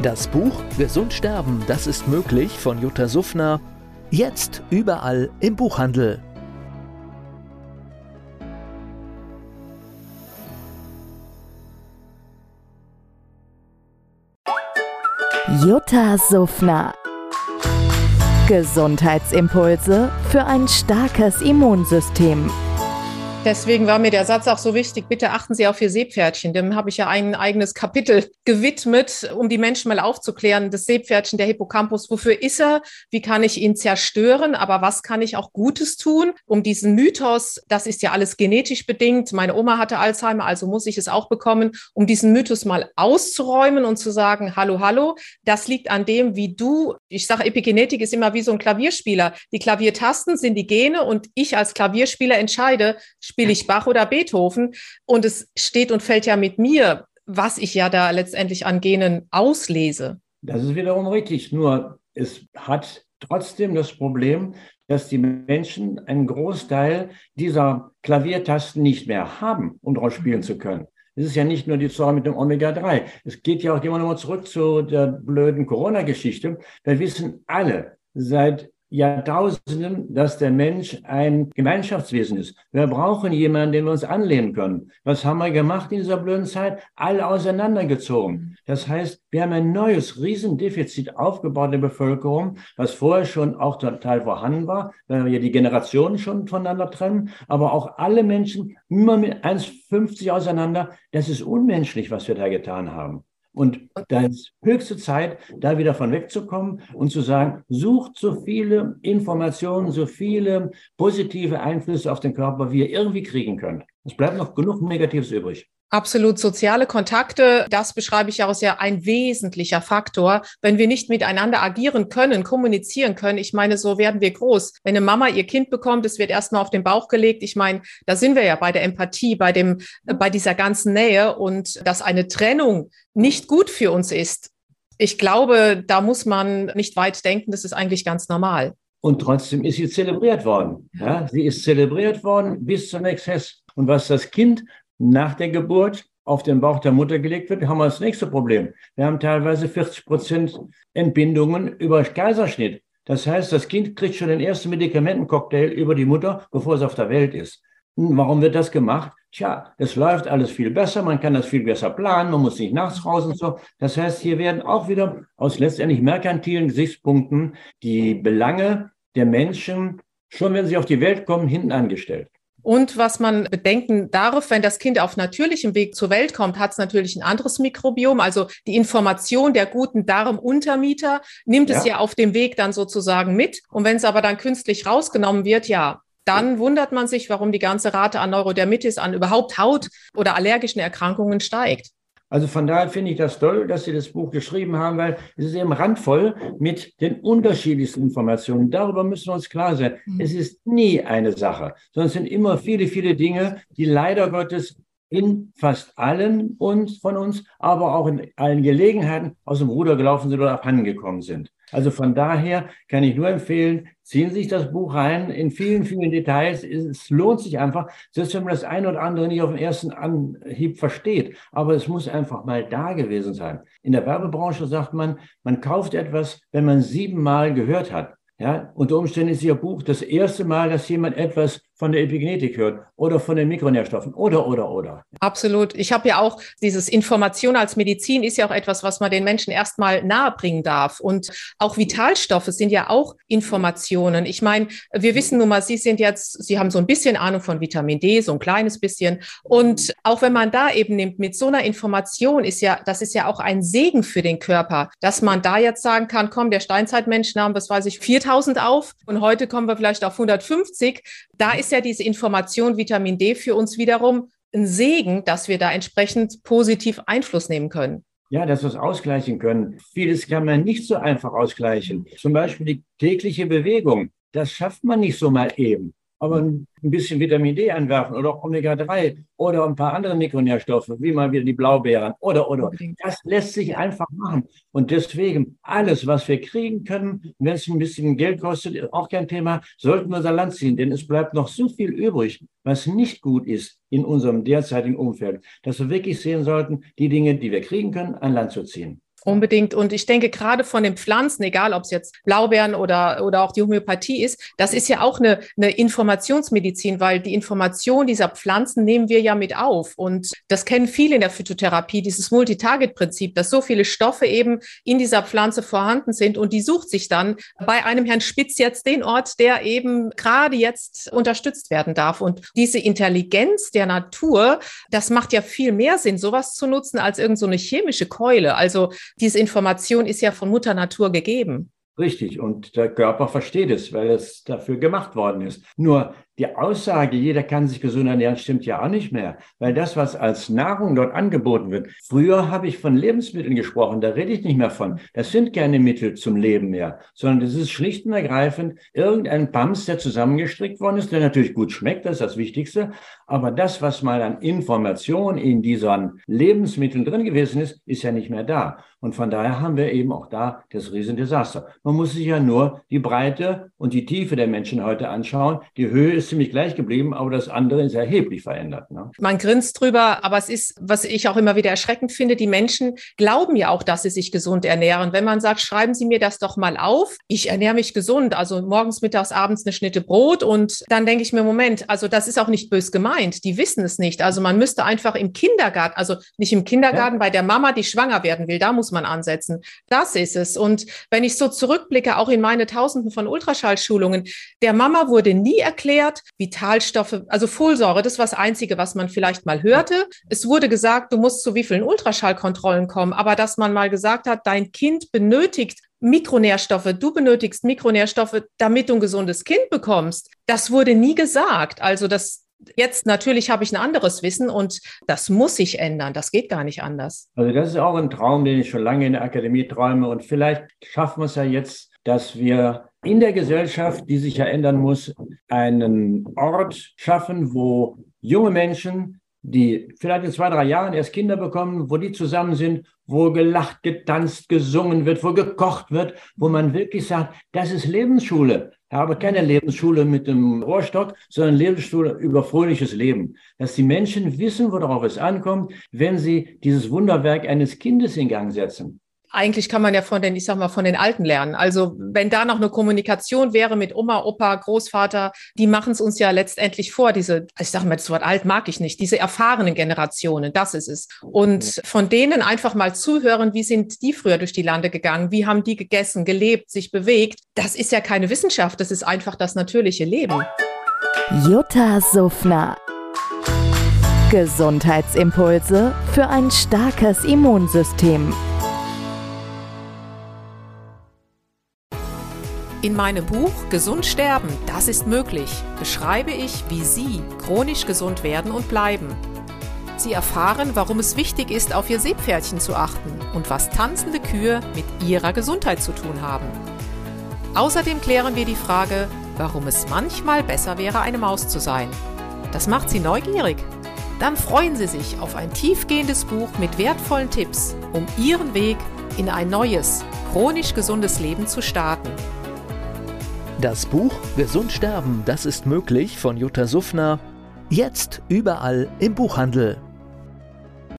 Das Buch Gesund sterben, das ist möglich von Jutta Suffner. Jetzt überall im Buchhandel. Jutta Suffner. Gesundheitsimpulse für ein starkes Immunsystem. Deswegen war mir der Satz auch so wichtig, bitte achten Sie auf Ihr Seepferdchen. Dem habe ich ja ein eigenes Kapitel gewidmet, um die Menschen mal aufzuklären. Das Seepferdchen, der Hippocampus, wofür ist er? Wie kann ich ihn zerstören? Aber was kann ich auch Gutes tun, um diesen Mythos, das ist ja alles genetisch bedingt, meine Oma hatte Alzheimer, also muss ich es auch bekommen, um diesen Mythos mal auszuräumen und zu sagen, hallo, hallo, das liegt an dem, wie du, ich sage, Epigenetik ist immer wie so ein Klavierspieler. Die Klaviertasten sind die Gene und ich als Klavierspieler entscheide, spiele ich Bach oder Beethoven? Und es steht und fällt ja mit mir, was ich ja da letztendlich an Genen auslese. Das ist wiederum richtig. Nur es hat trotzdem das Problem, dass die Menschen einen Großteil dieser Klaviertasten nicht mehr haben, um daraus spielen zu können. Es ist ja nicht nur die Sache mit dem Omega-3. Es geht ja auch immer noch mal zurück zu der blöden Corona-Geschichte. Wir wissen alle seit Jahrtausenden, dass der Mensch ein Gemeinschaftswesen ist. Wir brauchen jemanden, den wir uns anlehnen können. Was haben wir gemacht in dieser blöden Zeit? Alle auseinandergezogen. Das heißt, wir haben ein neues Riesendefizit aufgebaut in der Bevölkerung, was vorher schon auch total vorhanden war, weil wir die Generationen schon voneinander trennen, aber auch alle Menschen immer mit 1,50 auseinander. Das ist unmenschlich, was wir da getan haben. Und da ist höchste Zeit, da wieder von wegzukommen und zu sagen, sucht so viele Informationen, so viele positive Einflüsse auf den Körper, wie ihr irgendwie kriegen könnt. Es bleibt noch genug Negatives übrig. Absolut. Soziale Kontakte, das beschreibe ich auch, ist ja ein wesentlicher Faktor. Wenn wir nicht miteinander agieren können, kommunizieren können, ich meine, so werden wir groß. Wenn eine Mama ihr Kind bekommt, es wird erstmal auf den Bauch gelegt. Ich meine, da sind wir ja bei der Empathie, bei dem, bei dieser ganzen Nähe und dass eine Trennung nicht gut für uns ist. Ich glaube, da muss man nicht weit denken. Das ist eigentlich ganz normal. Und trotzdem ist sie zelebriert worden. Ja, sie ist zelebriert worden bis zum Exzess. Und was das Kind nach der Geburt auf den Bauch der Mutter gelegt wird, haben wir das nächste Problem. Wir haben teilweise 40 Prozent Entbindungen über Kaiserschnitt. Das heißt, das Kind kriegt schon den ersten Medikamentencocktail über die Mutter, bevor es auf der Welt ist. Und warum wird das gemacht? Tja, es läuft alles viel besser, man kann das viel besser planen, man muss nicht nachts raus und so. Das heißt, hier werden auch wieder aus letztendlich merkantilen Gesichtspunkten die Belange der Menschen, schon wenn sie auf die Welt kommen, hinten angestellt. Und was man bedenken darf, wenn das Kind auf natürlichem Weg zur Welt kommt, hat es natürlich ein anderes Mikrobiom. Also die Information der guten Darmuntermieter nimmt ja. es ja auf dem Weg dann sozusagen mit. Und wenn es aber dann künstlich rausgenommen wird, ja, dann wundert man sich, warum die ganze Rate an Neurodermitis, an überhaupt Haut- oder allergischen Erkrankungen steigt. Also von daher finde ich das toll, dass Sie das Buch geschrieben haben, weil es ist eben randvoll mit den unterschiedlichsten Informationen. Darüber müssen wir uns klar sein. Mhm. Es ist nie eine Sache, sondern es sind immer viele, viele Dinge, die leider Gottes in fast allen uns von uns, aber auch in allen Gelegenheiten aus dem Ruder gelaufen sind oder abhandengekommen sind. Also von daher kann ich nur empfehlen, ziehen Sie sich das Buch rein in vielen, vielen Details. Es lohnt sich einfach, selbst wenn man das eine oder andere nicht auf den ersten Anhieb versteht. Aber es muss einfach mal da gewesen sein. In der Werbebranche sagt man, man kauft etwas, wenn man siebenmal gehört hat. Ja, unter Umständen ist Ihr Buch das erste Mal, dass jemand etwas von der Epigenetik hört oder von den Mikronährstoffen oder, oder, oder. Absolut. Ich habe ja auch dieses Information als Medizin ist ja auch etwas, was man den Menschen erstmal nahebringen darf. Und auch Vitalstoffe sind ja auch Informationen. Ich meine, wir wissen nun mal, Sie sind jetzt, Sie haben so ein bisschen Ahnung von Vitamin D, so ein kleines bisschen. Und auch wenn man da eben nimmt, mit so einer Information ist ja, das ist ja auch ein Segen für den Körper, dass man da jetzt sagen kann, komm, der Steinzeitmensch nahm, was weiß ich, 4000 auf und heute kommen wir vielleicht auf 150. Da ist ja diese Information Vitamin D für uns wiederum ein Segen, dass wir da entsprechend positiv Einfluss nehmen können. Ja, dass wir es ausgleichen können. Vieles kann man nicht so einfach ausgleichen. Zum Beispiel die tägliche Bewegung. Das schafft man nicht so mal eben aber ein bisschen Vitamin D anwerfen oder Omega-3 oder ein paar andere Mikronährstoffe, wie mal wieder die Blaubeeren oder, oder. Das lässt sich einfach machen. Und deswegen, alles, was wir kriegen können, wenn es ein bisschen Geld kostet, ist auch kein Thema, sollten wir unser Land ziehen. Denn es bleibt noch so viel übrig, was nicht gut ist in unserem derzeitigen Umfeld, dass wir wirklich sehen sollten, die Dinge, die wir kriegen können, an Land zu ziehen. Unbedingt. Und ich denke, gerade von den Pflanzen, egal ob es jetzt Blaubeeren oder, oder auch die Homöopathie ist, das ist ja auch eine, eine Informationsmedizin, weil die Information dieser Pflanzen nehmen wir ja mit auf. Und das kennen viele in der Phytotherapie, dieses Multitarget-Prinzip, dass so viele Stoffe eben in dieser Pflanze vorhanden sind. Und die sucht sich dann bei einem Herrn Spitz jetzt den Ort, der eben gerade jetzt unterstützt werden darf. Und diese Intelligenz der Natur, das macht ja viel mehr Sinn, sowas zu nutzen als irgendeine so chemische Keule. Also diese Information ist ja von Mutter Natur gegeben. Richtig, und der Körper versteht es, weil es dafür gemacht worden ist. Nur die Aussage, jeder kann sich gesund ernähren, stimmt ja auch nicht mehr, weil das, was als Nahrung dort angeboten wird, früher habe ich von Lebensmitteln gesprochen, da rede ich nicht mehr von. Das sind keine Mittel zum Leben mehr, sondern das ist schlicht und ergreifend irgendein Pams, der zusammengestrickt worden ist, der natürlich gut schmeckt, das ist das Wichtigste, aber das, was mal an Information in diesen Lebensmitteln drin gewesen ist, ist ja nicht mehr da. Und von daher haben wir eben auch da das Riesendesaster. Man muss sich ja nur die Breite und die Tiefe der Menschen heute anschauen. Die Höhe ist ziemlich gleich geblieben, aber das andere ist erheblich verändert. Ne? Man grinst drüber, aber es ist, was ich auch immer wieder erschreckend finde, die Menschen glauben ja auch, dass sie sich gesund ernähren. Wenn man sagt, schreiben Sie mir das doch mal auf, ich ernähre mich gesund, also morgens, mittags, abends eine Schnitte Brot und dann denke ich mir, Moment, also das ist auch nicht bös gemeint, die wissen es nicht. Also man müsste einfach im Kindergarten, also nicht im Kindergarten ja. bei der Mama, die schwanger werden will, da muss man ansetzen. Das ist es. Und wenn ich so zurückblicke, auch in meine Tausenden von Ultraschallschulungen, der Mama wurde nie erklärt, Vitalstoffe, also Folsäure, das war das Einzige, was man vielleicht mal hörte. Es wurde gesagt, du musst zu wie vielen Ultraschallkontrollen kommen, aber dass man mal gesagt hat, dein Kind benötigt Mikronährstoffe, du benötigst Mikronährstoffe, damit du ein gesundes Kind bekommst, das wurde nie gesagt. Also das, Jetzt natürlich habe ich ein anderes Wissen und das muss sich ändern. Das geht gar nicht anders. Also das ist auch ein Traum, den ich schon lange in der Akademie träume. Und vielleicht schaffen wir es ja jetzt, dass wir in der Gesellschaft, die sich ja ändern muss, einen Ort schaffen, wo junge Menschen, die vielleicht in zwei, drei Jahren erst Kinder bekommen, wo die zusammen sind, wo gelacht, getanzt, gesungen wird, wo gekocht wird, wo man wirklich sagt, das ist Lebensschule. Ich habe keine Lebensschule mit dem Rohrstock, sondern Lebensschule über fröhliches Leben. Dass die Menschen wissen, worauf es ankommt, wenn sie dieses Wunderwerk eines Kindes in Gang setzen eigentlich kann man ja von den, ich sag mal, von den Alten lernen. Also wenn da noch eine Kommunikation wäre mit Oma, Opa, Großvater, die machen es uns ja letztendlich vor, diese, ich sag mal, das Wort alt mag ich nicht, diese erfahrenen Generationen, das ist es. Und von denen einfach mal zuhören, wie sind die früher durch die Lande gegangen, wie haben die gegessen, gelebt, sich bewegt. Das ist ja keine Wissenschaft, das ist einfach das natürliche Leben. Jutta Suffner. Gesundheitsimpulse für ein starkes Immunsystem. In meinem Buch Gesund sterben, das ist möglich, beschreibe ich, wie Sie chronisch gesund werden und bleiben. Sie erfahren, warum es wichtig ist, auf Ihr Seepferdchen zu achten und was tanzende Kühe mit Ihrer Gesundheit zu tun haben. Außerdem klären wir die Frage, warum es manchmal besser wäre, eine Maus zu sein. Das macht Sie neugierig. Dann freuen Sie sich auf ein tiefgehendes Buch mit wertvollen Tipps, um Ihren Weg in ein neues, chronisch gesundes Leben zu starten. Das Buch Gesund sterben, das ist möglich von Jutta Suffner. Jetzt überall im Buchhandel.